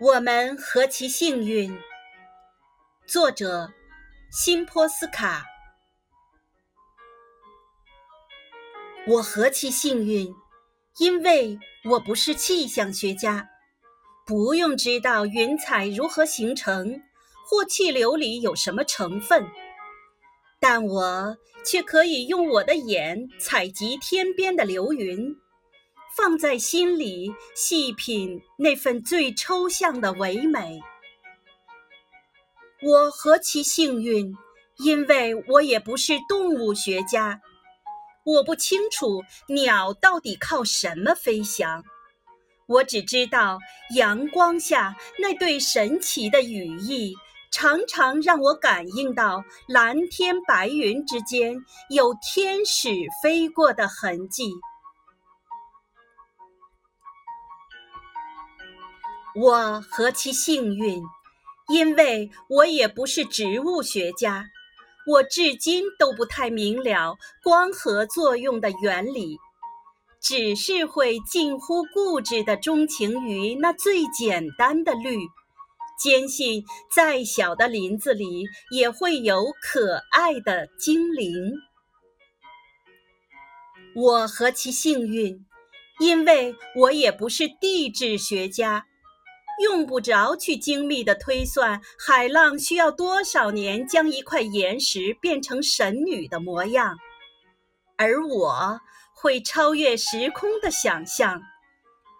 我们何其幸运！作者：辛波斯卡。我何其幸运，因为我不是气象学家，不用知道云彩如何形成或气流里有什么成分，但我却可以用我的眼采集天边的流云。放在心里细品那份最抽象的唯美。我何其幸运，因为我也不是动物学家，我不清楚鸟到底靠什么飞翔。我只知道阳光下那对神奇的羽翼，常常让我感应到蓝天白云之间有天使飞过的痕迹。我何其幸运，因为我也不是植物学家，我至今都不太明了光合作用的原理，只是会近乎固执的钟情于那最简单的绿，坚信再小的林子里也会有可爱的精灵。我何其幸运，因为我也不是地质学家。用不着去精密的推算海浪需要多少年将一块岩石变成神女的模样，而我会超越时空的想象，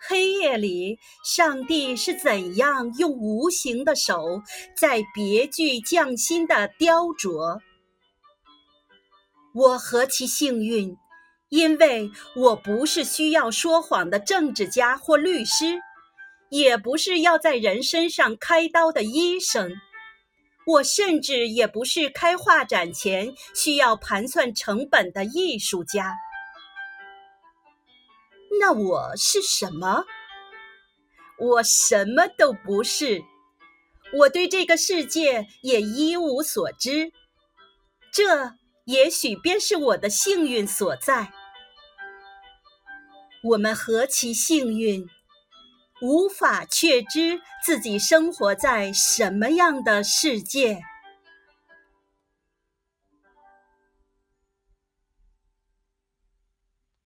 黑夜里上帝是怎样用无形的手在别具匠心的雕琢。我何其幸运，因为我不是需要说谎的政治家或律师。也不是要在人身上开刀的医生，我甚至也不是开画展前需要盘算成本的艺术家。那我是什么？我什么都不是。我对这个世界也一无所知。这也许便是我的幸运所在。我们何其幸运！无法确知自己生活在什么样的世界。